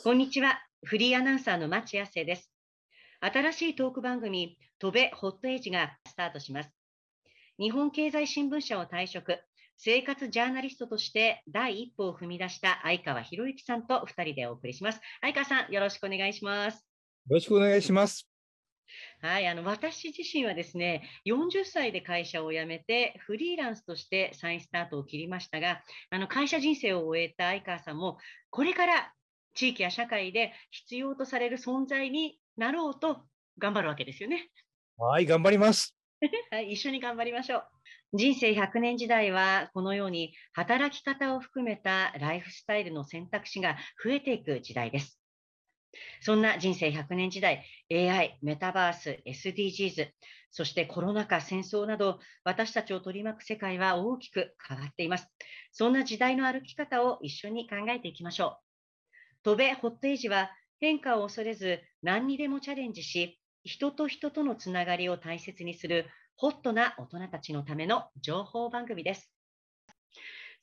こんにちは。フリーアナウンサーの町康生です。新しいトーク番組、飛べホットエイジがスタートします。日本経済新聞社を退職、生活ジャーナリストとして第一歩を踏み出した相川博之さんと2人でお送りします。相川さん、よろしくお願いします。よろしくお願いします。はい、あの私自身はですね、40歳で会社を辞めて、フリーランスとして再スタートを切りましたが、あの会社人生を終えた相川さんも、これから地域や社会で必要とされる存在になろうと頑張るわけですよね。はい、頑張ります。はい、一緒に頑張りましょう。人生100年時代は、このように働き方を含めたライフスタイルの選択肢が増えていく時代です。そんな人生100年時代、AI、メタバース、SDGs、そしてコロナ禍、戦争など、私たちを取り巻く世界は大きく変わっています。そんな時代の歩き方を一緒に考えていきましょう。飛べホットエイジは変化を恐れず何にでもチャレンジし、人と人とのつながりを大切にするホットな大人たちのための情報番組です。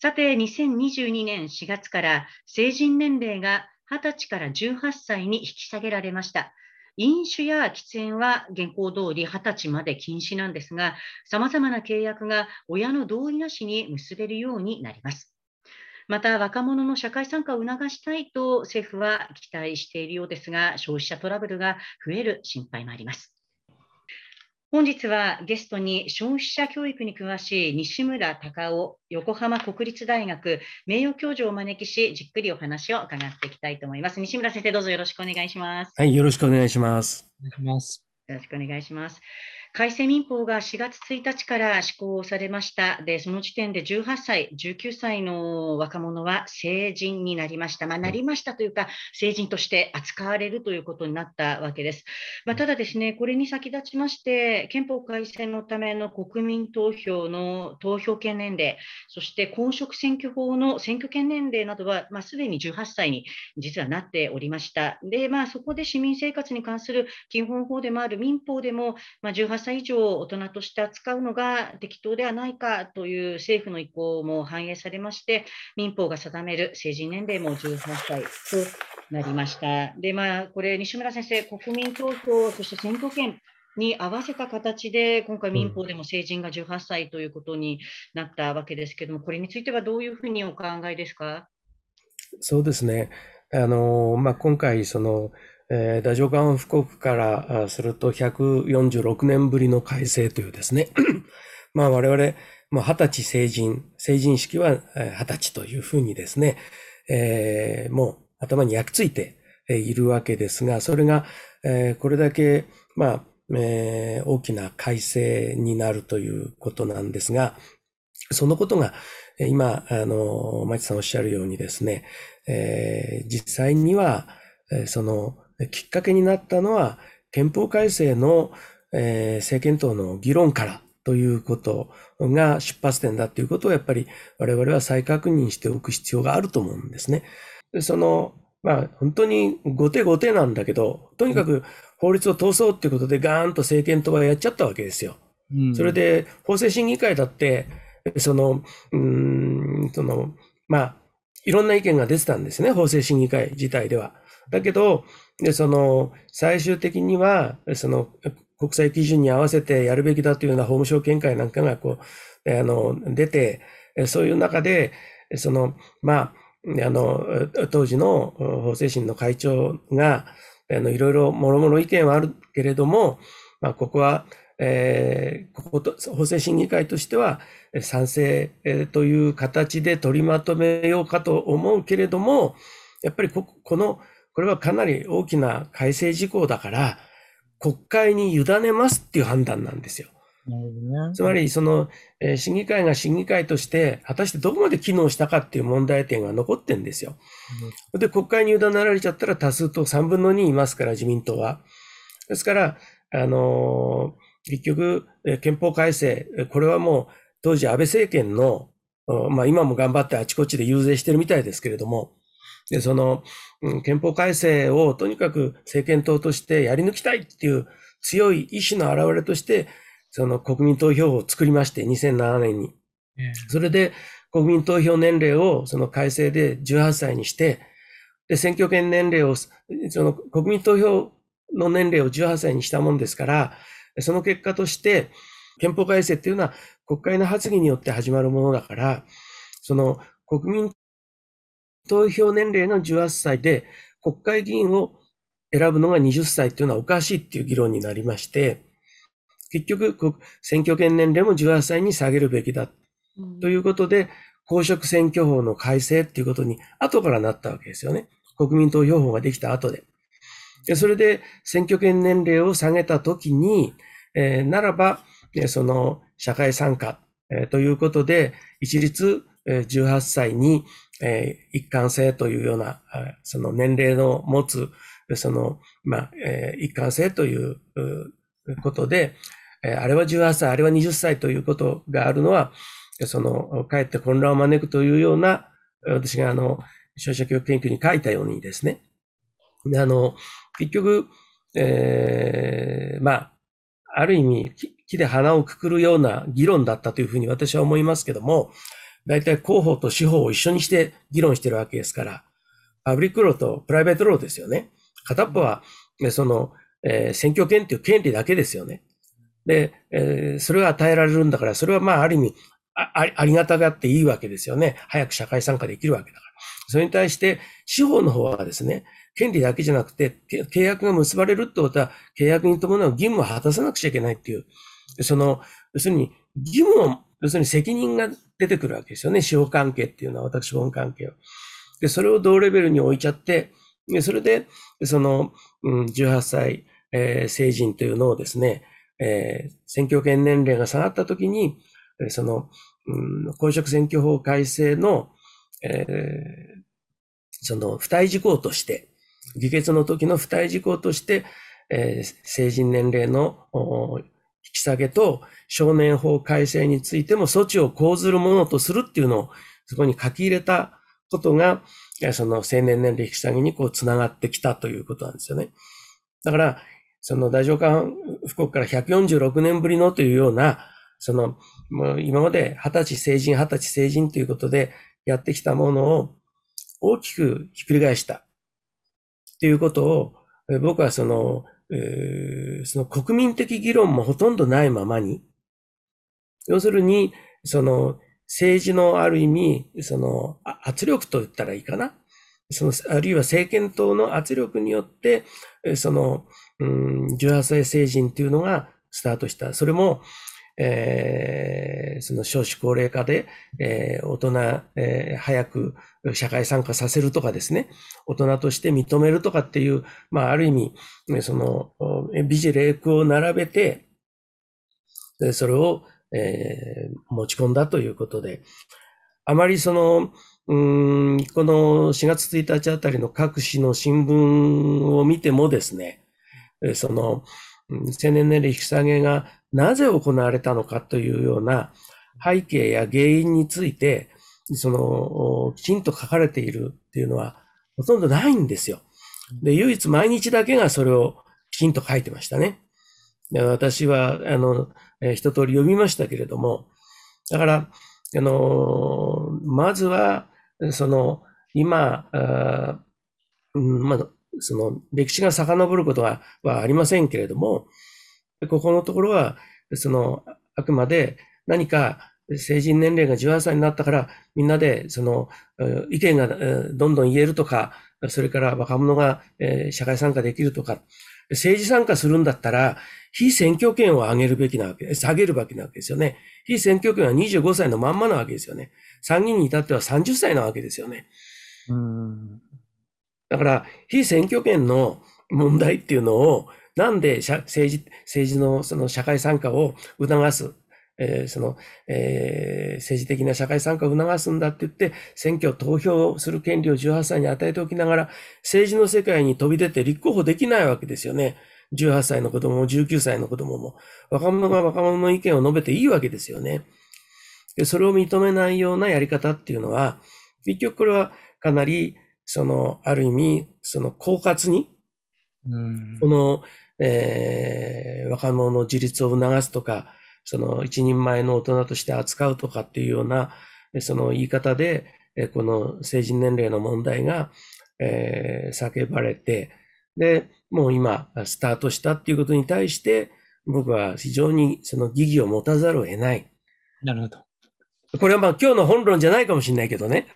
さて、2022年4月から成人年齢が20歳から18歳に引き下げられました。飲酒や喫煙は現行通り20歳まで禁止なんですが、様々な契約が親の同意なしに結べるようになります。また、若者の社会参加を促したいと政府は期待しているようですが、消費者トラブルが増える心配もあります。本日はゲストに消費者教育に詳しい西村隆夫横浜国立大学名誉教授をお招きし、じっくりお話を伺っていきたいと思います。西村先生、どうぞよろしくお願いします。はい、よろしくお願いします。お願いします。よろしくお願いします。改正民法が4月1日から施行されました。で、その時点で18歳、19歳の若者は成人になりました。まあ、なりましたというか、成人として扱われるということになったわけです。まあ、ただですね、これに先立ちまして、憲法改正のための国民投票の投票権年齢、そして公職選挙法の選挙権年齢などは、まあ、すでに18歳に実はなっておりました。で、まあ、そこで市民生活に関する基本法でもある民法でも、まあ、18歳以上大人として扱うのが適当ではないかという政府の意向も反映されまして、民法が定める成人年齢も18歳となりました。で、まあ、これ、西村先生、国民投票、そして選挙権、に合わせた形で、今回、民法でも成人が18歳ということになったわけですけれども、これについてはどういうふうにお考えですか？そうですね。あのまあ、今回、そのえー、太政官布告からすると146年ぶりの改正というですね、まあ我々、もう二十歳成人、成人式は二十歳というふうにですね、えー、もう頭に焼き付いているわけですが、それが、えー、これだけ、まあ、えー、大きな改正になるということなんですが、そのことが、今、あの、町さんおっしゃるようにですね、えー、実際には、その、きっかけになったのは、憲法改正の、えー、政権党の議論からということが出発点だということをやっぱり我々は再確認しておく必要があると思うんですね。でその、まあ本当に後手後手なんだけど、とにかく法律を通そうっていうことでガーンと政権党はやっちゃったわけですよ。うん、それで法制審議会だって、その、うん、その、まあ、いろんな意見が出てたんですね、法制審議会自体では。だけど、で、その、最終的には、その、国際基準に合わせてやるべきだというような法務省見解なんかが、こう、あの、出て、そういう中で、その、まあ、あの、当時の法制審の会長が、あの、いろいろもろもろ意見はあるけれども、まあ、ここは、えー、ここと、法制審議会としては、賛成、え、という形で取りまとめようかと思うけれども、やっぱりこ、この、これはかなり大きな改正事項だから、国会に委ねますっていう判断なんですよ。つまり、その、えー、審議会が審議会として、果たしてどこまで機能したかっていう問題点が残ってんですよ。うん、で、国会に委ねられちゃったら多数と3分の2いますから、自民党は。ですから、あのー、結局、えー、憲法改正、これはもう、当時安倍政権の、まあ今も頑張ってあちこちで遊説してるみたいですけれども、で、その、うん、憲法改正をとにかく政権党としてやり抜きたいっていう強い意志の表れとして、その国民投票を作りまして、2007年に。それで国民投票年齢をその改正で18歳にして、で、選挙権年齢を、その国民投票の年齢を18歳にしたもんですから、その結果として、憲法改正っていうのは国会の発議によって始まるものだから、その国民投票年齢の18歳で国会議員を選ぶのが20歳っていうのはおかしいっていう議論になりまして、結局、選挙権年齢も18歳に下げるべきだ。ということで、公職選挙法の改正っていうことに後からなったわけですよね。国民投票法ができた後で。でそれで選挙権年齢を下げたときに、えー、ならば、その社会参加、えー、ということで、一律、えー、18歳に、えー、一貫性というような、その年齢の持つ、その、まあ、えー、一貫性ということで、えー、あれは18歳、あれは20歳ということがあるのは、その、かえって混乱を招くというような、私があの、消費者教育研究に書いたようにですね、あの、結局、えー、まあ、ある意味、木で花をくくるような議論だったというふうに私は思いますけども、大体広報と司法を一緒にして議論してるわけですから、パブリックローとプライベートローですよね。片っぽは、その、えー、選挙権という権利だけですよね。で、えー、それが与えられるんだから、それはまあ、ある意味あ、ありがたがっていいわけですよね。早く社会参加できるわけだから。それに対して、司法の方はですね、権利だけじゃなくて、契約が結ばれるってことは、契約に伴う義務を果たさなくちゃいけないっていう、その、要するに、義務を、要するに責任が出てくるわけですよね。司法関係っていうのは、私本関係を。で、それを同レベルに置いちゃって、それで、その、うん、18歳、えー、成人というのをですね、えー、選挙権年齢が下がったときに、その、うん、公職選挙法改正の、えー、その、付帯事項として、議決の時の付帯事項として、えー、成人年齢の引き下げと少年法改正についても措置を講ずるものとするっていうのをそこに書き入れたことが、その成年年齢引き下げにこう繋がってきたということなんですよね。だから、その大乗官布告から146年ぶりのというような、その、もう今まで二十歳成人、二十歳成人ということでやってきたものを大きくひっくり返した。ということを、僕はその、その国民的議論もほとんどないままに、要するに、その政治のある意味、その圧力と言ったらいいかな？その、あるいは政権党の圧力によって、その、うん、18歳成人というのがスタートした。それも、えー、その少子高齢化で、えー、大人、えー、早く社会参加させるとかですね、大人として認めるとかっていう、まあ、ある意味、その、美事礼句を並べて、それを、えー、持ち込んだということで、あまりその、うん、この4月1日あたりの各紙の新聞を見てもですね、その、青年年齢引き下げがなぜ行われたのかというような背景や原因について、その、きちんと書かれているっていうのはほとんどないんですよ。で、唯一毎日だけがそれをきちんと書いてましたね。私は、あの、え一通り読みましたけれども、だから、あの、まずは、その、今、あうん、まあ、その、歴史が遡ることははありませんけれども、ここのところは、その、あくまで何か成人年齢が18歳になったから、みんなで、その、意見がどんどん言えるとか、それから若者が社会参加できるとか、政治参加するんだったら、非選挙権を上げるべきなわけ、下げるべきなわけですよね。非選挙権は25歳のまんまなわけですよね。参議院に至っては30歳なわけですよね。うんだから、非選挙権の問題っていうのを、なんで政治、政治のその社会参加を促す、えー、その、えー、政治的な社会参加を促すんだって言って、選挙投票する権利を18歳に与えておきながら、政治の世界に飛び出て立候補できないわけですよね。18歳の子供も19歳の子供も。若者が若者の意見を述べていいわけですよね。でそれを認めないようなやり方っていうのは、結局これはかなりその、ある意味、その、狡猾に、この、えー、若者の自立を促すとか、その、一人前の大人として扱うとかっていうような、その言い方で、この成人年齢の問題が、えー叫ばれて、で、もう今、スタートしたっていうことに対して、僕は非常にその疑義を持たざるを得ない。なるほど。これはまあ今日の本論じゃないかもしれないけどね。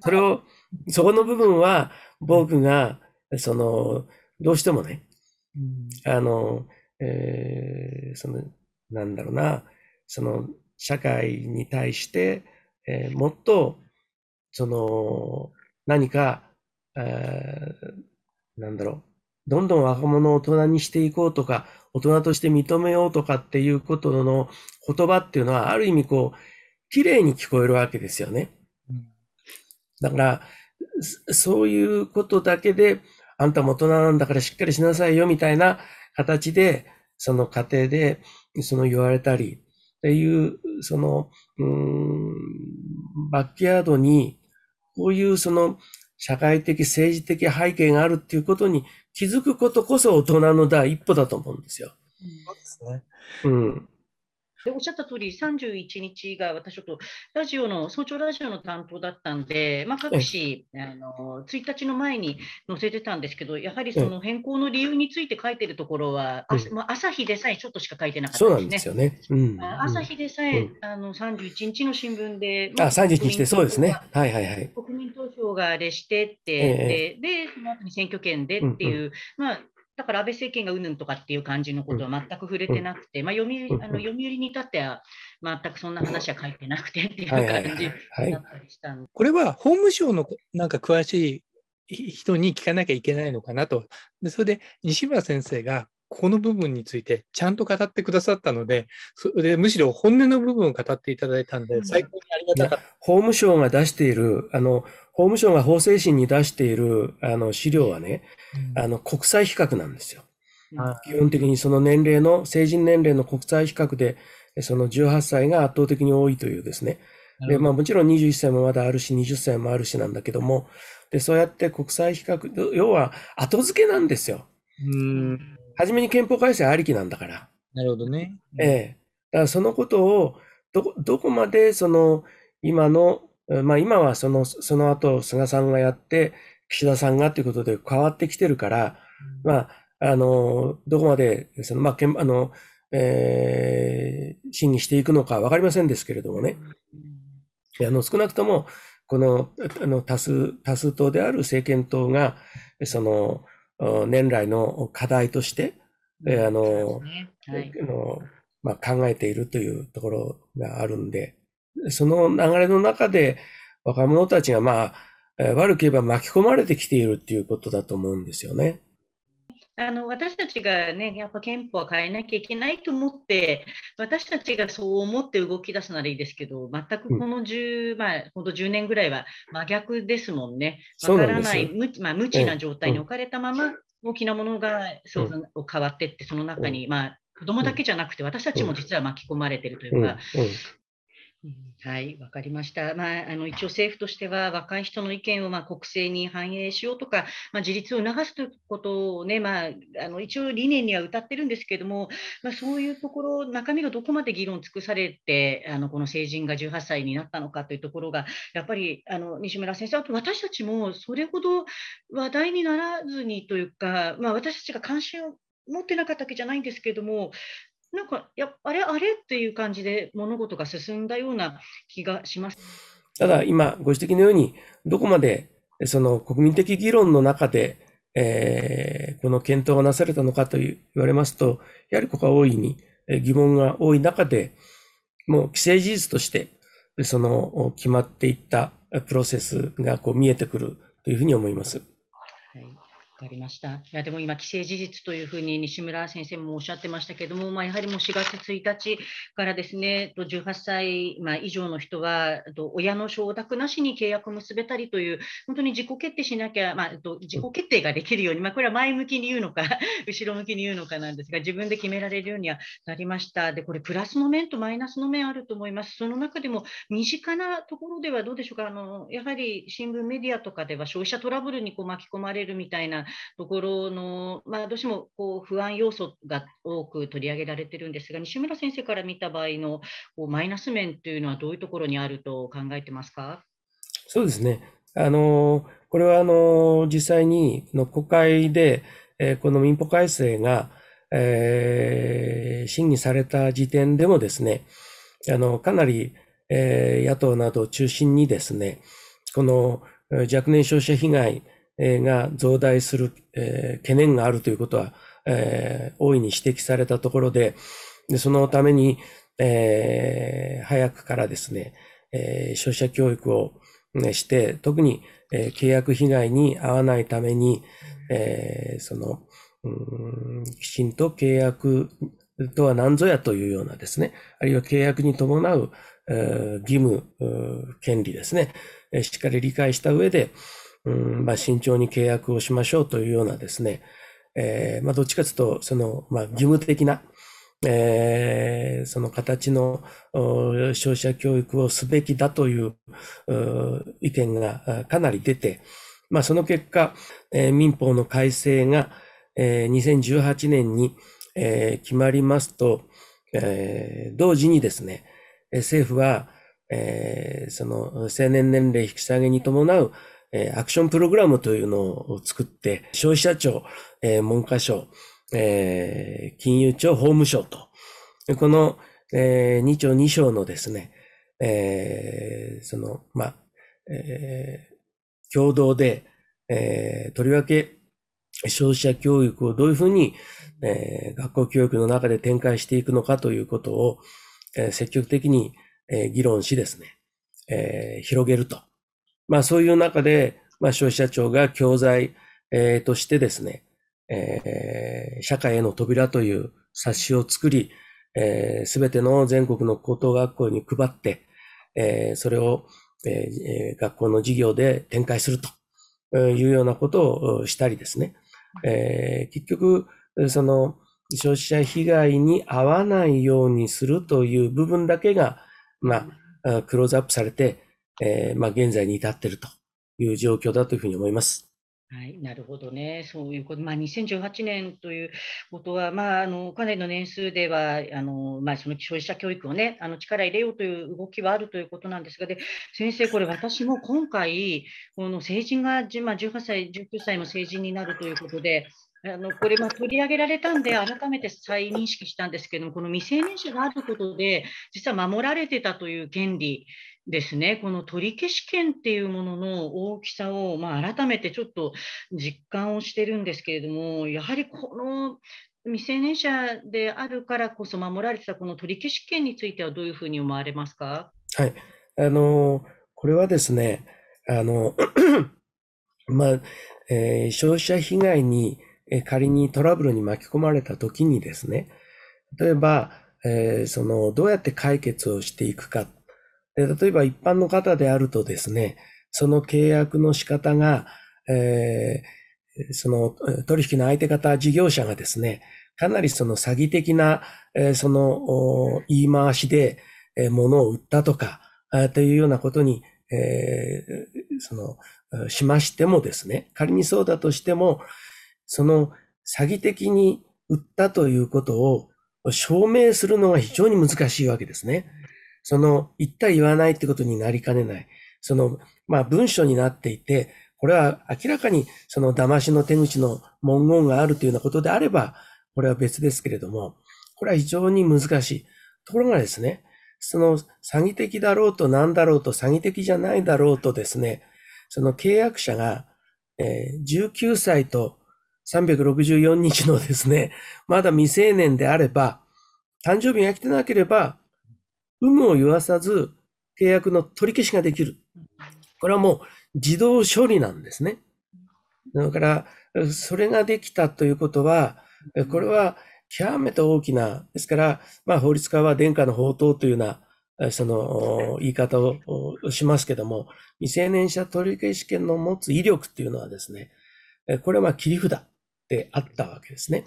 それを、そこの部分は僕が、その、どうしてもね、あの、えーその、なんだろうな、その、社会に対して、えーもっと、その、何か、えーなんだろう、どんどん若者を大人にしていこうとか、大人として認めようとかっていうことの言葉っていうのは、ある意味こう、綺麗に聞こえるわけですよね。だから、そそういうことだけで、あんたも大人なんだからしっかりしなさいよみたいな形で、その家庭で、その言われたり、っていう、その、うーん、バックヤードに、こういうその社会的、政治的背景があるっていうことに気づくことこそ大人の第一歩だと思うんですよ。そうですね。うん。でおっしゃった通り、31日が私、ちょっとラジオの、早朝ラジオの担当だったんで、まあ、各紙、あの1日の前に載せてたんですけど、やはりその変更の理由について書いてるところは、あうんまあ朝日でさえちょっとしか書いてなかったそうなんですね。ですよね。うん。あ朝日でさえ、うんあの31日の新聞で、あ、31日でそうですね。はいはいはい。国民投票があれしてって、えで、で、その後に選挙権でっていう、まあ、だから安倍政権がうんぬんとかっていう感じのことは全く触れてなくて、まあ、読売うん。あの読売に至っては全くそんな話は書いてなくてっていう感じだったりしたんで、これは法務省のなんか詳しい人に聞かなきゃいけないのかなと。でそれで西村先生がこの部分についてちゃんと語ってくださったので、それでむしろ本音の部分を語っていただいたんで、うん最高にありがたかった。法務省が出している、あの、法務省が法制審に出している、あの、資料はね、あの、国際比較なんですよ。あ基本的にその年齢の、成人年齢の国際比較で、その18歳が圧倒的に多いというですね。で、まあもちろん21歳もまだあるし、20歳もあるしなんだけども、で、そうやって国際比較、要は後付けなんですよ。うん。初めに憲法改正ありきなんだから。なるほどね。ええ。だからそのことを、どこ、どこまでその、今の、えまあ今はその、その後菅さんがやって、岸田さんがということで変わってきてるから、まあ、あの、どこまで、その、まあ、けんあの、えー審議していくのかわかりませんですけれどもね。であの、少なくとも、この、あの、多数、多数党である政権党が、その、お年来の課題として、えあの、ねはいあの、まあ、考えているというところがあるんで、その流れの中で若者たちがまあ、えー悪く言えば巻き込まれてきているっていうことだと思うんですよね。あの私たちがね、やっぱ憲法は変えなきゃいけないと思って、私たちがそう思って動き出すならいいですけど、全くこの10、まあ、ほんと10年ぐらいは真逆ですもんね。わからない、無まあ、無知な状態に置かれたまま、大きなものがそう変わってって、その中に、まあ、子供だけじゃなくて、私たちも実は巻き込まれてるといううん、か、うん、うんはい、わかりました。まあ、あの一応政府としては若い人の意見をまあ国政に反映しようとか、まあ、自立を促すということをね、まあ、あの一応理念には歌ってるんですけれども、まあ、そういうところ、中身がどこまで議論尽くされて、あのこの成人が18歳になったのかというところが、やっぱりあの西村先生、あと私たちもそれほど話題にならずにというか、まあ、私たちが関心を持ってなかったわけじゃないんですけれども、なんか、やあれあれっていう感じで物事が進んだような気がします。ただ今ご指摘のように、どこまでその国民的議論の中で、えーこの検討がなされたのかと言われますと、やはりここは大いに疑問が多い中で、もう既成事実として、その決まっていったプロセスがこう見えてくるというふうに思います。はい、わかりました。いや、でも今、既成事実というふうに西村先生もおっしゃってましたけれども、まあ、やはりもう4月1日からですね、18歳、ま、以上の人は、親の承諾なしに契約を結べたりという、本当に自己決定しなきゃ、まあ、自己決定ができるように、まあ、これは前向きに言うのか、後ろ向きに言うのかなんですが、自分で決められるようにはなりました。で、これ、プラスの面とマイナスの面あると思います。その中でも、身近なところではどうでしょうか、あのやはり新聞メディアとかでは消費者トラブルにこう巻き込まれるみたいなところの、まあ、どうしてもこう不安要素が多く取り上げられてるんですが、西村先生から見た場合のこうマイナス面というのはどういうところにあると考えてますか？そうですね。あの、これはあの、実際にの国会で、え、この民法改正が、えー、審議された時点でもですね、あの、かなり、えー、野党などを中心にですね、この若年消費者被害が増大する、え、懸念があるということは、えー、大いに指摘されたところで、でそのために、えー、早くからですね、え、消費者教育をして、特に、え、契約被害に遭わないために、え、その、うんきちんと契約とは何ぞやというようなですね、あるいは契約に伴う、え、義務、権利ですね、しっかり理解した上で、うんまあ、慎重に契約をしましょうというようなですね、えー、まあ、どっちかというと、その、まあ、義務的な、えー、その形の消費者教育をすべきだという意見がかなり出て、まあ、その結果、えー、民法の改正が、えー、2018年に、えー、決まりますと、えー、同時にですね、政府は、えー、その成年年齢引き下げに伴う、え、アクションプログラムというのを作って、消費者庁、え、文科省、え、金融庁、法務省と、この、えー、2庁2省のですね、え、その、ま、え、共同で、え、とりわけ消費者教育をどういうふうに、え、学校教育の中で展開していくのかということを、え、積極的に、え、議論しですね、え、広げると。まあそういう中で、まあ消費者庁が教材、えー、としてですね、えー、社会への扉という冊子を作り、す、えー、べ、ての全国の高等学校に配って、えー、それを、えー、学校の授業で展開するというようなことをしたりですね。えー、結局、その消費者被害に遭わないようにするという部分だけが、まあ、クローズアップされて、えー、まあ、現在に至っているという状況だというふうに思います。はい、なるほどね。そういうこと、まあ、2018年ということは、まあ、あのかなりの年数では、あのまあ、その消費者教育をね、あの力入れようという動きはあるということなんですが、で先生、これ、私も今回、この成人が、まあ、18歳、19歳の成人になるということで、あのこれ、取り上げられたんで、改めて再認識したんですけども、この未成年者があることで、実は守られてたという権利ですね、この取り消し権っていうものの大きさを、まあ、改めてちょっと実感をしてるんですけれども、やはりこの未成年者であるからこそ守られてたこの取り消し権についてはどういうふうに思われますか？はい。あの、これはですね、あの、まあ、えー、消費者被害に、え仮にトラブルに巻き込まれたときにですね、例えば、えー、その、どうやって解決をしていくか例えば一般の方であるとですね、その契約の仕方が、えー、その取引の相手方、事業者がですね、かなりその詐欺的な、えー、その言い回しで、えー、物を売ったとか、というようなことに、え、その、しましてもですね、仮にそうだとしても、その詐欺的に売ったということを証明するのが非常に難しいわけですね。その言った言わないってことになりかねない。その、まあ文章になっていて、これは明らかにその騙しの手口の文言があるというようなことであれば、これは別ですけれども、これは非常に難しい。ところがですね、その詐欺的だろうと何だろうと詐欺的じゃないだろうとですね、その契約者が、えー、19歳と364日のですね、まだ未成年であれば、誕生日が来てなければ、有無を言わさず契約の取り消しができる。これはもう自動処理なんですね。だから、それができたということは、これは極めて大きな、ですから、まあ法律家は殿下の宝刀というような、その言い方をしますけども、未成年者取り消し権の持つ威力っていうのはですね、これは切り札であったわけですね。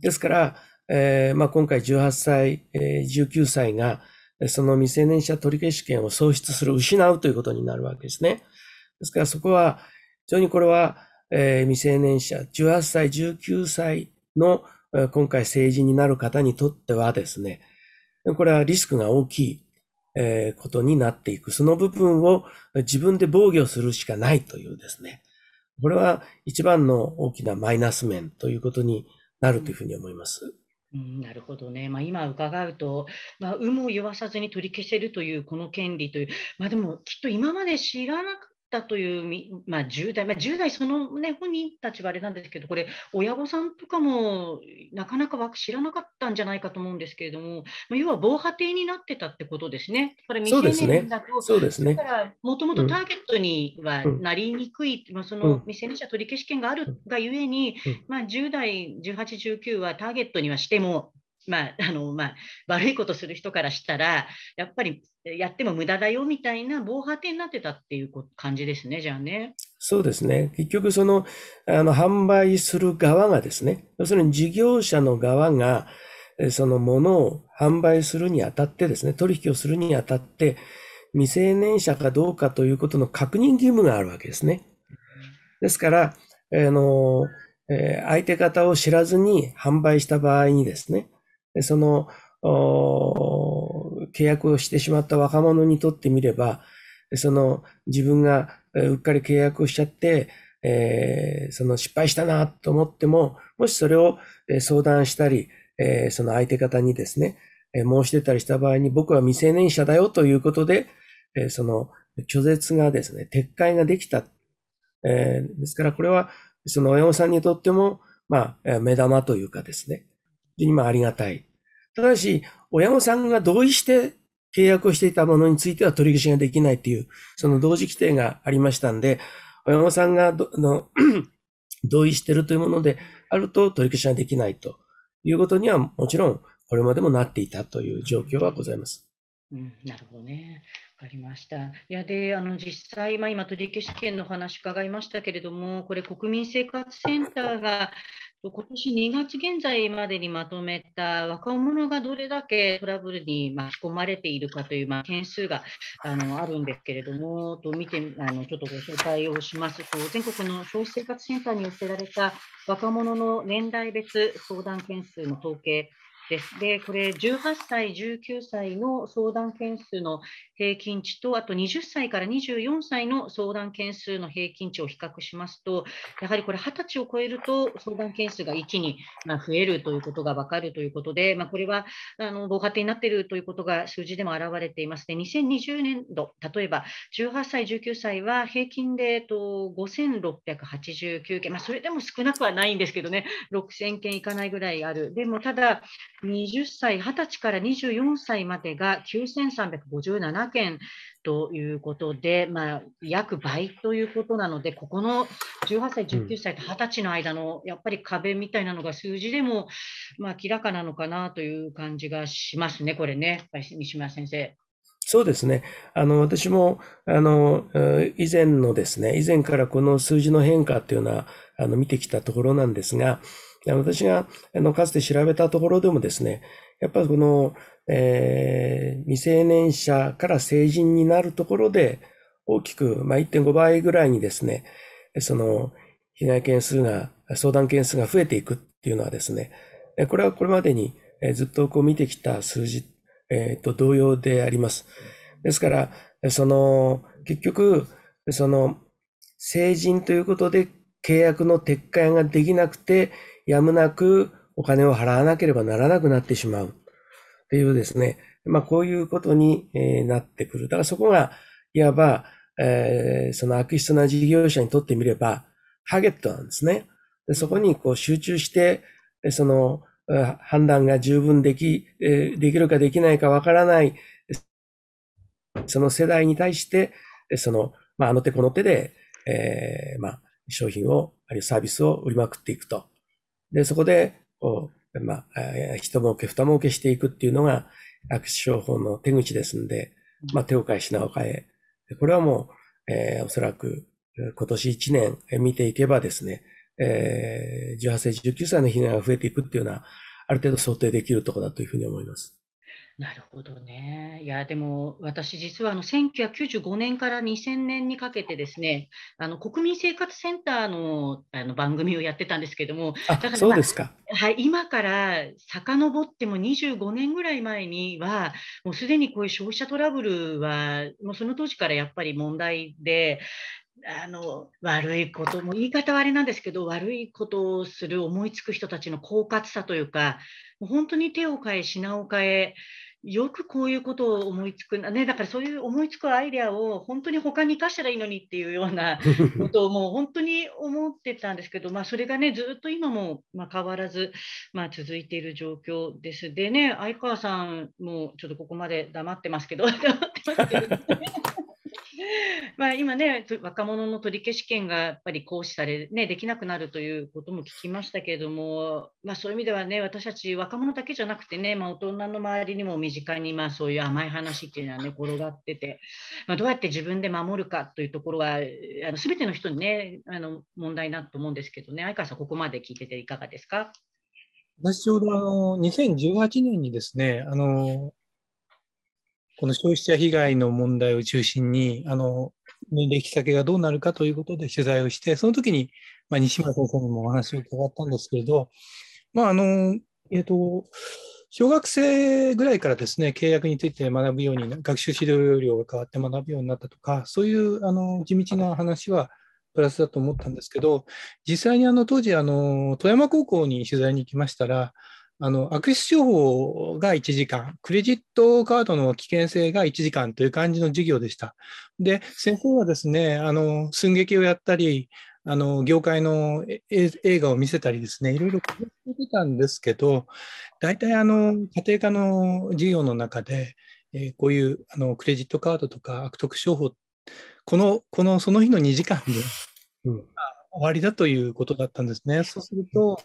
ですから、えー、まあ今回18歳、えー、19歳が、その未成年者取消権を喪失する、失うということになるわけですね。ですからそこは、非常にこれは、えー、未成年者、18歳、19歳の、今回成人になる方にとってはですね、これはリスクが大きい、えー、ことになっていく。その部分を自分で防御するしかないというですね、これは一番の大きなマイナス面ということになるというふうに思います。うん、なるほどね。まあ、今伺うと、まあ、有無を言わさずに取り消せるというこの権利という、まあ、でもきっと今まで知らなかたという、まあ、10代、まあ、10代その、ね、本人たちはあれなんですけど、これ、親御さんとかもなかなか知らなかったんじゃないかと思うんですけれども、まあ、要は防波堤になってたってことですね。これ未成年だと、そうですね。だからもともとターゲットにはなりにくい、うん、まあ、その未成年者取り消し権があるがゆえに、うん、まあ、10代、18、19はターゲットにはしても、まああのまあ、悪いことする人からしたら、やっぱりやっても無駄だよみたいな防波堤になってたっていう感じですね、じゃあね。そうですね。結局、その、あの、販売する側がですね、要するに事業者の側が、そのものを販売するにあたってですね、取引をするにあたって、未成年者かどうかということの確認義務があるわけですね。ですから、あの、相手方を知らずに販売した場合にですね、その、契約をしてしまった若者にとってみれば、その自分がうっかり契約をしちゃって、えー、その失敗したなと思っても、もしそれを相談したり、えー、その相手方にですね、申し出たりした場合に僕は未成年者だよということで、えー、その拒絶がですね、撤回ができた。えー、ですからこれはその親御さんにとっても、まあ、目玉というかですね、今ありがたい。ただし、親御さんが同意して契約をしていたものについては取り消しができないっていう、その同時規定がありましたんで、親御さんがの 同意しているというものであると取り消しができないということにはもちろんこれまでもなっていたという状況はございます。うん、なるほどね。わかりました。いや、で、あの、実際、まあ、今、取り消し権の話伺いましたけれども、これ、国民生活センターが、今年2月現在までにまとめた若者がどれだけトラブルに巻き込まれているかという、まあ、件数があのあるんですけれども、と見てあのちょっとご紹介をしますと、全国の消費生活センターに寄せられた若者の年代別相談件数の統計です。で、これ18歳、19歳の相談件数の平均値と、あと20歳から24歳の相談件数の平均値を比較しますと、やはりこれ20歳を超えると相談件数が一気に増えるということが分かるということで、まあ、これはあの防波堤になっているということが数字でも表れています。で、2020年度、例えば18歳、19歳は平均で、と、5689件、まあ、それでも少なくはないんですけどね、6000件いかないぐらいある。でもただ、20歳、20歳から24歳までが9357件ということで、まあ、約倍ということなので、ここの18歳、19歳と20歳の間のやっぱり壁みたいなのが数字でも、まあ、明らかなのかなという感じがしますね、これね、西村先生。そうですね。あの、私も、あの、以前のですね、以前からこの数字の変化っていうのは、あの、見てきたところなんですが、私があのかつて調べたところでもですね、やっぱりこの、えー、未成年者から成人になるところで大きく、まあ、1.5倍ぐらいにですね、その被害件数が、相談件数が増えていくっていうのはですね、これはこれまでにずっとこう見てきた数字、えー、と同様であります。ですから、その結局、その成人ということで契約の撤回ができなくて、やむなくお金を払わなければならなくなってしまう。っていうですね、まあこういうことになってくる。だからそこが、いわば、えー、その悪質な事業者にとってみれば、ターゲットなんですね。でそこにこう集中して、その判断が十分でき、できるかできないかわからない、その世代に対して、その、まあ、あの手この手で、えー、まあ、商品を、あるいはサービスを売りまくっていくと。で、そこで、こう、まあ、人儲け、二儲けしていくっていうのが悪質商法の手口ですんで、まあ、手を変え品を変え。これはもう、えー、おそらく今年1年見ていけばですね、えー、18歳、19歳の被害が増えていくっていうのは、ある程度想定できるところだというふうに思います。なるほどね。いや、でも私実はあの1995年から2000年にかけてですね、あの国民生活センターのあの番組をやってたんですけども、だから、そうですか。はい、今から遡っても25年ぐらい前には、もうすでにこういう消費者トラブルは、もうその当時からやっぱり問題で、あの悪いことも言い方はあれなんですけど悪いことをする思いつく人たちの狡猾さというかもう本当に手を変え品を変えよくこういうことを思いつくね、だからそういう思いつくアイデアを本当に他に生かしたらいいのにっていうような ことをもう本当に思ってたんですけど、まあ、それがね、ずっと今もま変わらず、まあ、続いている状況です。でね、相川さんもちょっとここまで黙ってますけど、黙ってますけど、まあ今ね、若者の取り消し権がやっぱり行使され、ね、できなくなるということも聞きましたけれども、まあ、そういう意味ではね、私たち若者だけじゃなくてね、まあ、大人の周りにも身近にまあそういう甘い話っていうのはね、転がってて、まあ、どうやって自分で守るかというところは、あの全ての人にね、あの問題だと思うんですけどね、相川さん、ここまで聞いてていかがですか？私ちょうどあの2018年にですね、あのこの消費者被害の問題を中心に、あの、年齢引き下げがどうなるかということで取材をして、その時に、まあ、西村先生にもお話を伺ったんですけれど、まあ、あの、えっ、ー、と、小学生ぐらいからですね、契約について学ぶように、学習指導料が変わって学ぶようになったとか、そういうあの地道な話はプラスだと思ったんですけど、実際にあの当時あの、富山高校に取材に行きましたら、あの、悪質商法が1時間、クレジットカードの危険性が1時間という感じの授業でした。で、先生はですね、あの、寸劇をやったり、あの、業界の映画を見せたりですね、いろいろ工夫してたんですけど、大体あの、家庭科の授業の中で、えー、こういうあのクレジットカードとか悪徳商法、この、この、その日の2時間で、うん、終わりだということだったんですね。そうすると、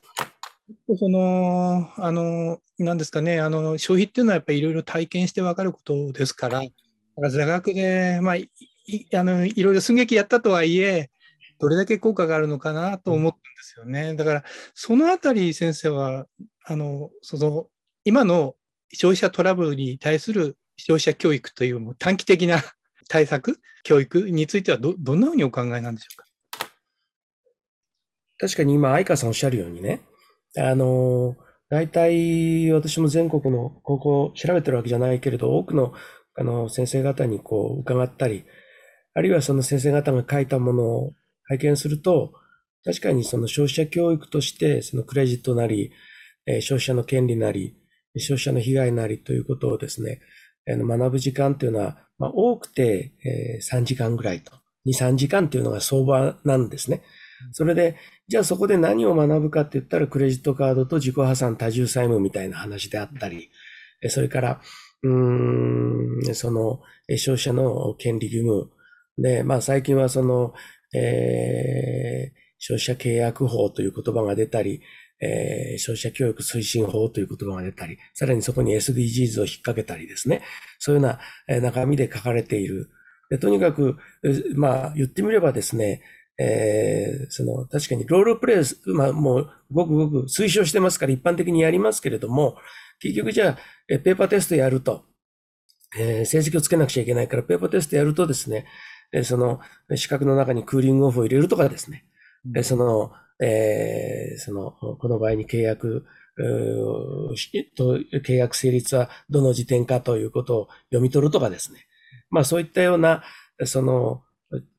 その、あの、なんですかね、あの、消費っていうのはやっぱりいろいろ体験して分かることですから、だから座学で、まあ、いあのいろいろ寸劇やったとはいえ、どれだけ効果があるのかなと思ったんですよね。だから、そのあたり先生は、あの、その、今の消費者トラブルに対する消費者教育という短期的な 対策、教育についてはど、どんなふうにお考えなんでしょうか？確かに今、愛花さんおっしゃるようにね、あの、大体私も全国の高校を調べてるわけじゃないけれど、多くのあの先生方にこう伺ったり、あるいはその先生方が書いたものを拝見すると、確かにその消費者教育として、そのクレジットなり、消費者の権利なり、消費者の被害なりということをですね、学ぶ時間というのは、まあ、多くて3時間ぐらいと、2、3時間というのが相場なんですね。それで、じゃあそこで何を学ぶかって言ったら、クレジットカードと自己破産多重債務みたいな話であったり、それから、うん、その、消費者の権利義務。で、まあ最近はその、えー、消費者契約法という言葉が出たり、えー、消費者教育推進法という言葉が出たり、さらにそこに SDGs を引っ掛けたりですね。そういうような中身で書かれている。でとにかく、まあ言ってみればですね、えー、その、確かにロールプレイス、まあもう、ごくごく推奨してますから一般的にやりますけれども、結局じゃあ、ペーパーテストやると、えー、成績をつけなくちゃいけないから、ペーパーテストやるとですね、え、その、資格の中にクーリングオフを入れるとかですね、うん、その、えー、その、この場合に契約、と契約成立はどの時点かということを読み取るとかですね。まあそういったような、その、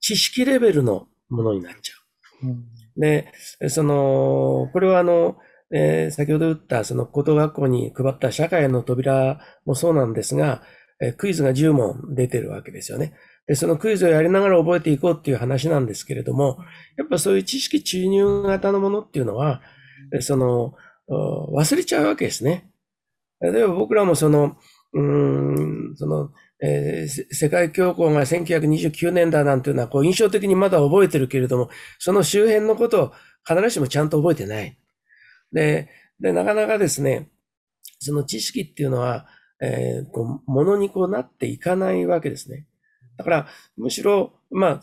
知識レベルのものになっちゃう。で、その、これはあの、えー、先ほど言ったその高等学校に配った社会の扉もそうなんですが、えー、クイズが10問出てるわけですよね。で、そのクイズをやりながら覚えていこうっていう話なんですけれども、やっぱそういう知識注入型のものっていうのは、その、忘れちゃうわけですね。例えば僕らもその、うん、その、えー、世界恐慌が1929年だなんていうのは、こう印象的にまだ覚えてるけれども、その周辺のことを必ずしもちゃんと覚えてない。で、で、なかなかですね、その知識っていうのは、えー、こう、ものにこうなっていかないわけですね。だから、むしろ、まあ、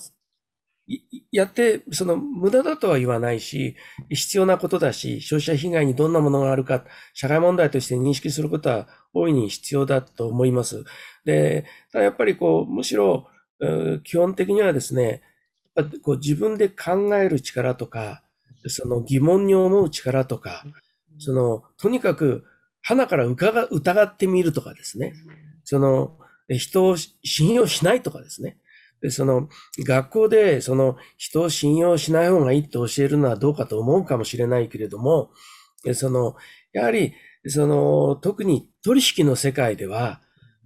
やって、その無駄だとは言わないし、必要なことだし、消費者被害にどんなものがあるか、社会問題として認識することは大いに必要だと思います。で、ただやっぱりこう、むしろ、基本的にはですね、こう自分で考える力とか、その疑問に思う力とか、その、とにかく、鼻から疑ってみるとかですね、その、人を信用しないとかですね、その、学校で、その、人を信用しない方がいいって教えるのはどうかと思うかもしれないけれども、その、やはり、その、特に取引の世界では、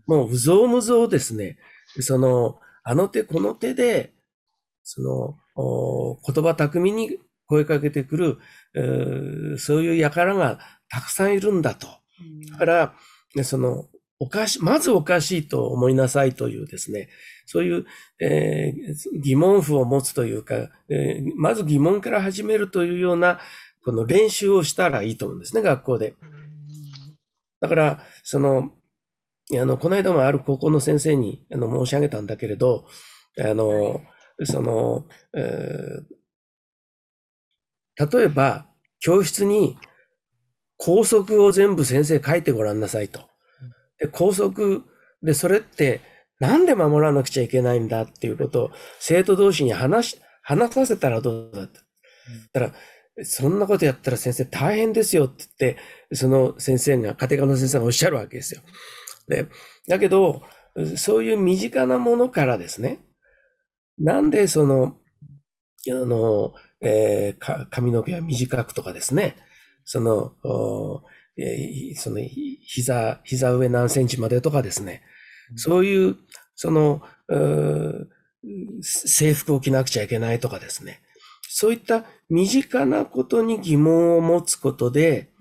もう、うぞうむぞうですね、その、あの手この手で、その、言葉巧みに声かけてくる、そういう輩がたくさんいるんだと。だから、その、おかし、まずおかしいと思いなさいというですね、そういう、えー、疑問符を持つというか、えー、まず疑問から始めるというような、この練習をしたらいいと思うんですね、学校で。だから、その、あの、この間もある高校の先生にあの申し上げたんだけれど、あの、その、えー、例えば、教室に校則を全部先生書いてごらんなさいと。で、校則で、それってなんで守らなくちゃいけないんだっていうことを生徒同士に話し、話させたらどうだって。たら、そんなことやったら先生大変ですよって言って、その先生が、家庭科の先生がおっしゃるわけですよ。で、だけど、そういう身近なものからですね、なんでその、あの、えー、髪の毛は短くとかですね、その、えー、その、膝、膝上何センチまでとかですね。そういう、その、制服を着なくちゃいけないとかですね。そういった身近なことに疑問を持つことで、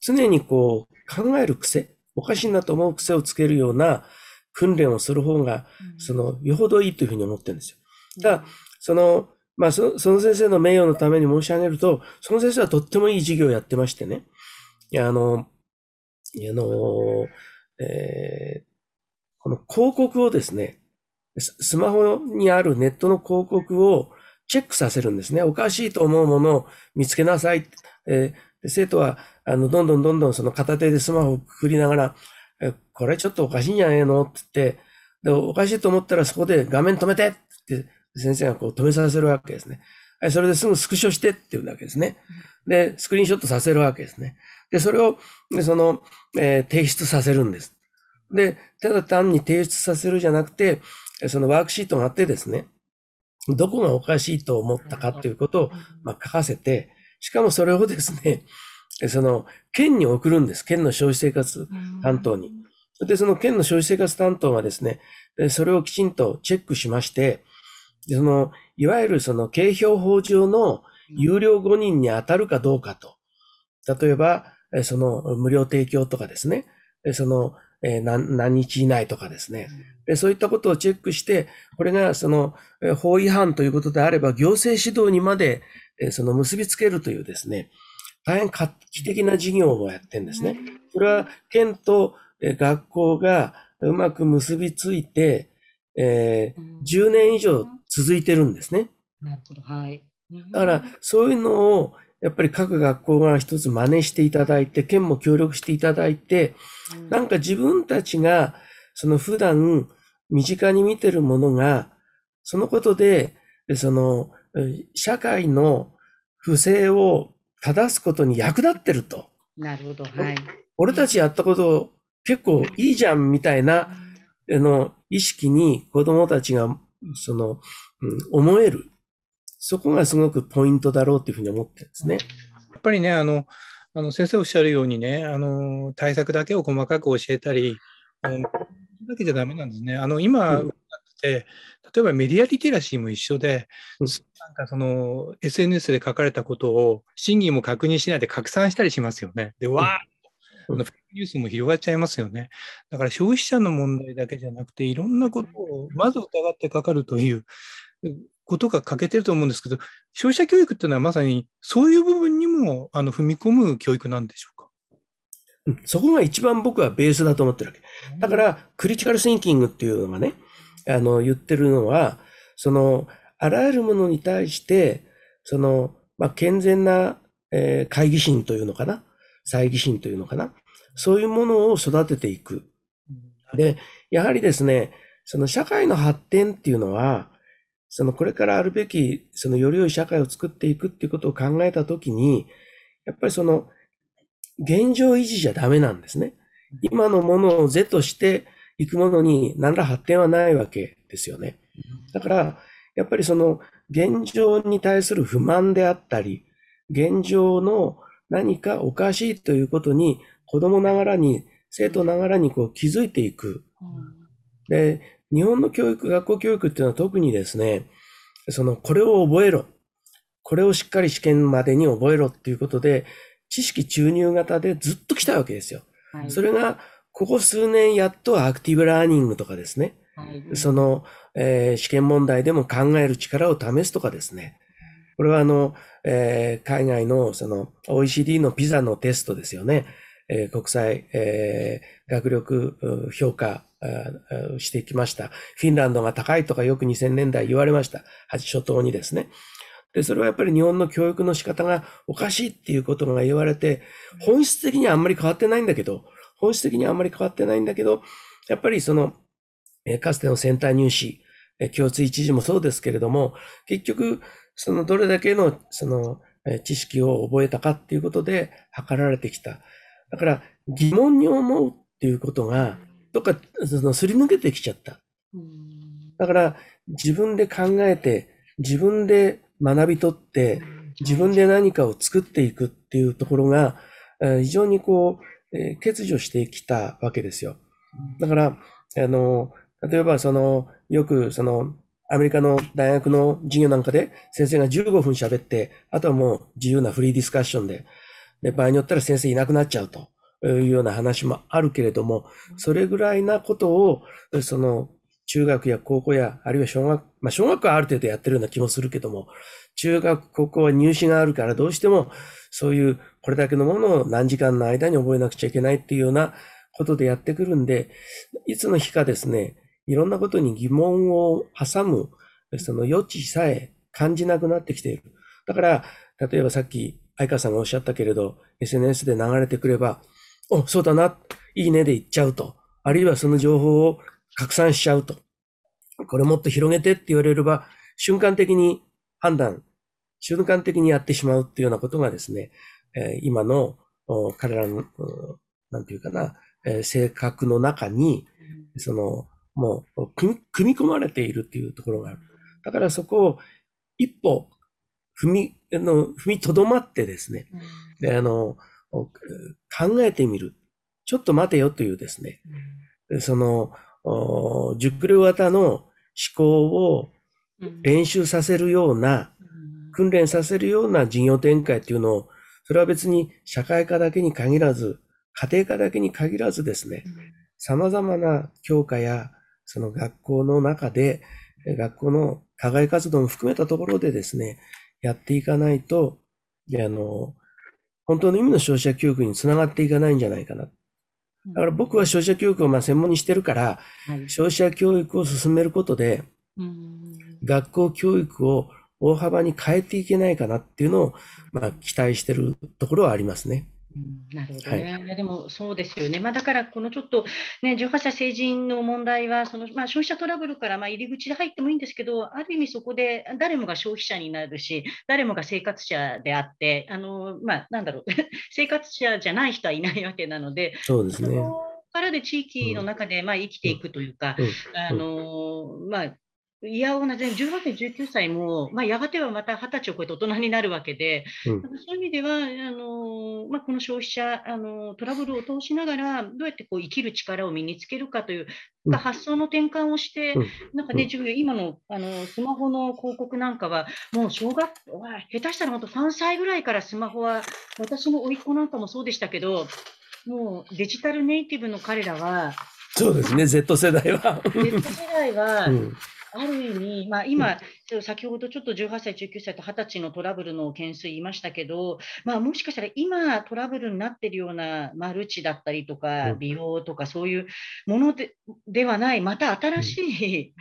常にこう考える癖、おかしいなと思う癖をつけるような訓練をする方が、その、よほどいいというふうに思ってるんですよ。ただ、その、まあそ、その先生の名誉のために申し上げると、その先生はとってもいい授業をやってましてね。あの、あの、えー、この広告をですね、スマホにあるネットの広告をチェックさせるんですね。おかしいと思うものを見つけなさい。えー、生徒は、あの、どんどんどんどんその片手でスマホをくくりながら、えこれちょっとおかしいんじゃないの？って言って、で、おかしいと思ったらそこで画面止めてって先生がこう止めさせるわけですね。それですぐスクショしてって言うわけですね。で、スクリーンショットさせるわけですね。で、それを、その、えー、提出させるんです。で、ただ単に提出させるじゃなくて、そのワークシートがあってですね、どこがおかしいと思ったかっていうことを、まあ、書かせて、しかもそれをですね、その、県に送るんです。県の消費生活担当に。で、その県の消費生活担当がですね、それをきちんとチェックしまして、その、いわゆるその、景表法上の有料5人に当たるかどうかと。例えば、その、無料提供とかですね。その、何何日以内とかですね。そういったことをチェックして、これがその法違反ということであれば、行政指導にまでその結びつけるというですね、大変画期的な事業をやってるんですね。これは県と学校がうまく結びついて、えー、10年以上続いてるんですね。なるほど。はい。だから、そういうのを、やっぱり各学校が一つ真似していただいて、県も協力していただいて、なんか自分たちが、その普段、身近に見てるものが、そのことで、その、社会の不正を正すことに役立ってると。なるほど。はい。俺たちやったこと結構いいじゃんみたいな、あの、意識に子供たちが、その、うん、思える。そこがすごくポイントだろうというふうに思ってるんですね。やっぱりね、あの、あの先生おっしゃるようにね、あの対策だけを細かく教えたり、あのだけじゃだめなんですね。あの今、うん、例えばメディアリテラシーも一緒で、うん、なんかその SNS で書かれたことを真偽も確認しないで拡散したりしますよね。で、わーっと、フェイクニュースも広がっちゃいますよね。だから消費者の問題だけじゃなくて、いろんなことをまず疑ってかかるということが欠けてると思うんですけど、消費者教育っていうのはまさにそういう部分にもあの踏み込む教育なんでしょうか？そこが一番僕はベースだと思ってるわけ。だから、クリティカルシンキングっていうのがね、あの、言ってるのは、その、あらゆるものに対して、その、まあ、健全な、えー、会議心というのかな？猜疑心というのかな？そういうものを育てていく。で、やはりですね、その社会の発展っていうのは、そのこれからあるべき、そのより良い社会を作っていくっていうことを考えたときに、やっぱりその、現状維持じゃダメなんですね。今のものを是としていくものに何ら発展はないわけですよね。だから、やっぱりその現状に対する不満であったり、現状の何かおかしいということに子供ながらに、生徒ながらにこう気づいていく。で、日本の教育、学校教育っていうのは特にですね、その、これを覚えろ。これをしっかり試験までに覚えろっていうことで、知識注入型でずっと来たわけですよ。はいそれが、ここ数年やっとアクティブラーニングとかですね。はいその、えー試験問題でも考える力を試すとかですね。これはあの、えー海外のその OECD のピザのテストですよね。え国際、え学力評価してきました。フィンランドが高いとかよく2000年代言われました。初頭にですね。で、それはやっぱり日本の教育の仕方がおかしいっていうことが言われて、本質的にはあんまり変わってないんだけど、本質的にはあんまり変わってないんだけど、やっぱりその、かつてのセンター入試、共通一時もそうですけれども、結局、そのどれだけのその知識を覚えたかっていうことで測られてきた。だから疑問に思うっていうことが、どっかそのすり抜けてきちゃった。だから自分で考えて、自分で学び取って、自分で何かを作っていくっていうところが、非常にこう、えー欠如してきたわけですよ。だから、あの、例えばその、よくその、アメリカの大学の授業なんかで先生が15分喋って、あとはもう自由なフリーディスカッションで、で、場合によったら先生いなくなっちゃうというような話もあるけれども、それぐらいなことを、その、中学や高校や、あるいは小学、まあ小学校はある程度やってるような気もするけども、中学、高校は入試があるからどうしても、そういうこれだけのものを何時間の間に覚えなくちゃいけないっていうようなことでやってくるんで、いつの日かですね、いろんなことに疑問を挟む、その余地さえ感じなくなってきている。だから、例えばさっき相川さんがおっしゃったけれど、SNS で流れてくれば、お、そうだな、いいねで言っちゃうと。あるいはその情報を拡散しちゃうと。これもっと広げてって言われれば、瞬間的に判断、瞬間的にやってしまうっていうようなことがですね、え今の彼らの、うんなんていうかな、え性格の中に、その、もう、組組み込まれているっていうところがある。だからそこを一歩踏み、あの、踏みとどまってですね、で、あの、お考えてみる。ちょっと待てよというですね、その、お熟慮型の思考を練習させるような、訓練させるような事業展開っていうのを、それは別に社会科だけに限らず、家庭科だけに限らずですね、様々な教科や、その学校の中で、え学校の課外活動も含めたところでですね、やっていかないと、であの、本当の意味の消費者教育につながっていかないんじゃないかな。だから僕は消費者教育をまあ専門にしてるから、はい消費者教育を進めることで、うん学校教育を大幅に変えていけないかなっていうのを、まあ、期待してるところはありますね。うんなるほどね。いやでもそうですよね。まあ、だから、このちょっと、ね、18歳成人の問題は、そのまあ、消費者トラブルからまあ入り口で入ってもいいんですけど、ある意味そこで誰もが消費者になるし、誰もが生活者であって、あのまあ、なんだろう、生活者じゃない人はいないわけなので、そそうですね。こからで地域の中でまあ生きていくというか、うんあのまあ、いやおな全18歳、19歳も、まあ、やがてはまた20歳を超えて大人になるわけで、うん。そういう意味では、あのまあ、この消費者、あのトラブルを通しながら、どうやってこう生きる力を身につけるかという、うん。発想の転換をして、うん。なんかね、今のあのスマホの広告なんかは、もう小学校は、下手したら本当3歳ぐらいからスマホは、私の甥っ子なんかもそうでしたけど、もうデジタルネイティブの彼らは、そうですね、Z 世代は。Z 世代は、うんある意味、まあ、今、先ほどちょっと18歳、19歳と20歳のトラブルの件数言いましたけど、まあ、もしかしたら今トラブルになっているようなマルチだったりとか、うん。美容とかそういうものでではない、また新しい、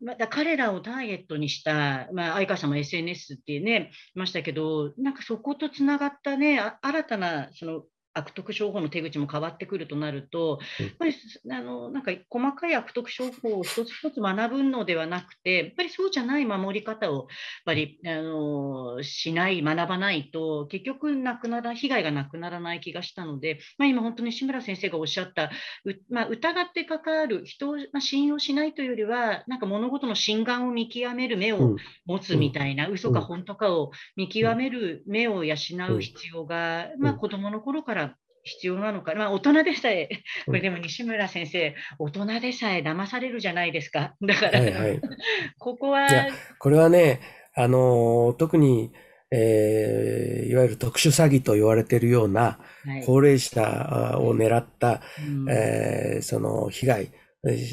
また彼らをターゲットにした、まあ、相川さんも SNS ってね、言いましたけど、なんかそことつながったね、あ新たなその悪徳商法の手口も変わってくるとなると、やっぱりあのなんか細かい悪徳商法を一つ一つ学ぶのではなくて、やっぱりそうじゃない守り方をやっぱりあのしない、学ばないと、結局なくなら、被害がなくならない気がしたので、まあ、今、本当に志村先生がおっしゃった、まあ、疑ってかかる、人を信用しないというよりは、なんか物事の真贋を見極める目を持つみたいな、うん、嘘か本当かを見極める目を養う必要が、まあ、子供の頃から必要なのか、まあ、大人でさえ、これでも西村先生、大人でさえ騙されるじゃないですか。だから、はいはい、ここは。これはね、あの特に、えー、いわゆる特殊詐欺と言われているような、高齢者を狙った、はい、えー、その被害、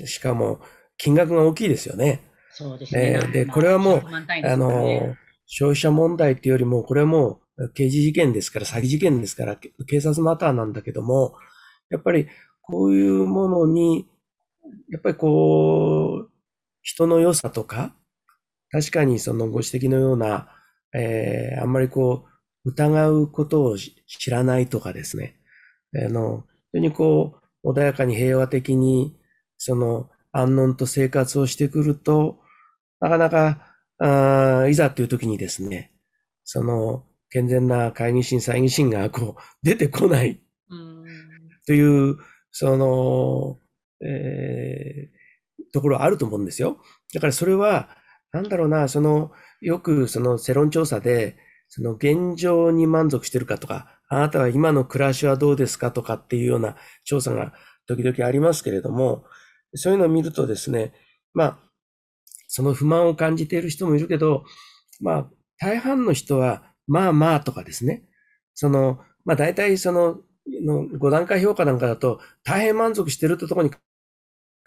しかも金額が大きいですよね。そうですね。で、これはもう、あの、消費者問題っていうよりも、これはもう刑事事件ですから、詐欺事件ですから、警察マターなんだけども、やっぱりこういうものに、やっぱりこう、人の良さとか、確かにそのご指摘のような、えー、あんまりこう、疑うことを知らないとかですね、あの、非常にこう、穏やかに平和的に、その、安穏と生活をしてくると、なかなか、あいざという時にですね、その、健全な会議審、猜疑審がこう、出てこない、という、その、えー、ところあると思うんですよ。だからそれは、なんだろうな、その、よくその世論調査で、その現状に満足してるかとか、あなたは今の暮らしはどうですかとかっていうような調査が時々ありますけれども、そういうのを見るとですね、まあ、その不満を感じている人もいるけど、まあ、大半の人は、まあまあとかですね、その、まあ大体その、の5段階評価なんかだと、大変満足してるってところに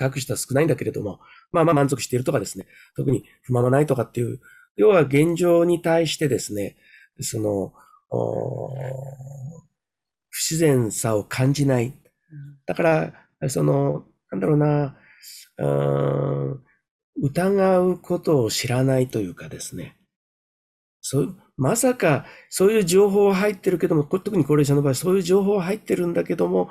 書く人は少ないんだけれども、まあまあ満足しているとかですね、特に不満がないとかっていう、要は現状に対してですね、その、不自然さを感じない。だから、その、なんだろうな、う疑うことを知らないというかですね。そうまさか、そういう情報は入ってるけども、特に高齢者の場合、そういう情報は入ってるんだけども、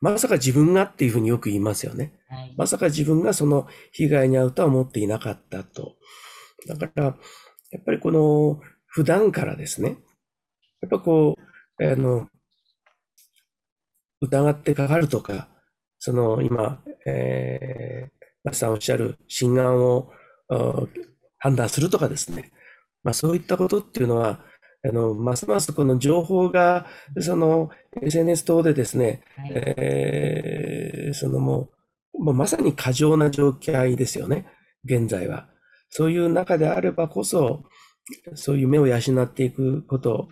まさか自分がっていうふうによく言いますよね。はい、まさか自分がその被害に遭うとは思っていなかったと。だから、やっぱりこの、普段からですね、やっぱこう、あの、疑ってかかるとか、その今、えー、マさんおっしゃる心眼を判断するとかですね。まあそういったことっていうのは、あの、ますますこの情報が、その SNS 等でですね、はい、えー、そのもう、もうまさに過剰な状況ですよね。現在は。そういう中であればこそ、そういう目を養っていくこと、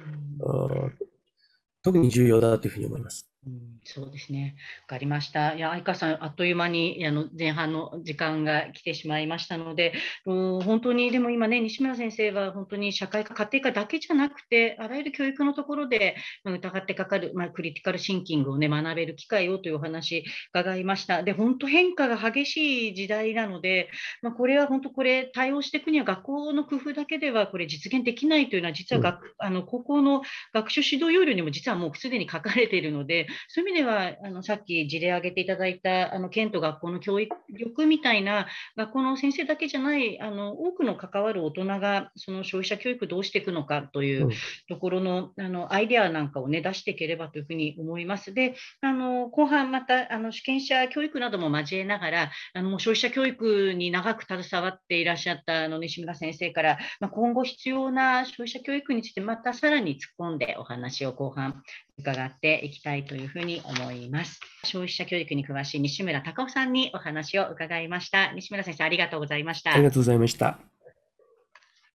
特に重要だというふうに思います。うん、そうですね。わかりました。いや、相川さん、あっという間にあの前半の時間が来てしまいましたので、うん、本当に、でも今ね、西村先生は本当に社会科、家庭科だけじゃなくて、あらゆる教育のところで疑ってかかる、まあ、クリティカルシンキングをね、学べる機会をというお話伺いました。で、本当変化が激しい時代なので、まあ、これは本当これ対応していくには学校の工夫だけではこれ実現できないというのは、実は学、うん、あの高校の学習指導要領にも実はもうすでに書かれているので、そういう意味では、あのさっき事例挙げていただいた、あの県と学校の教育力みたいな、学校の先生だけじゃない、あの多くの関わる大人が、その消費者教育どうしていくのかというところの,、あのアイデアなんかを、ね、出していければというふうに思います。で、あの後半またあの主権者教育なども交えながら、あの消費者教育に長く携わっていらっしゃったあの西村先生から、まあ、今後必要な消費者教育について、またさらに突っ込んでお話を後半伺っていきたいというふうに思います。消費者教育に詳しい西村隆夫さんにお話を伺いました。西村先生、ありがとうございました。ありがとうございました。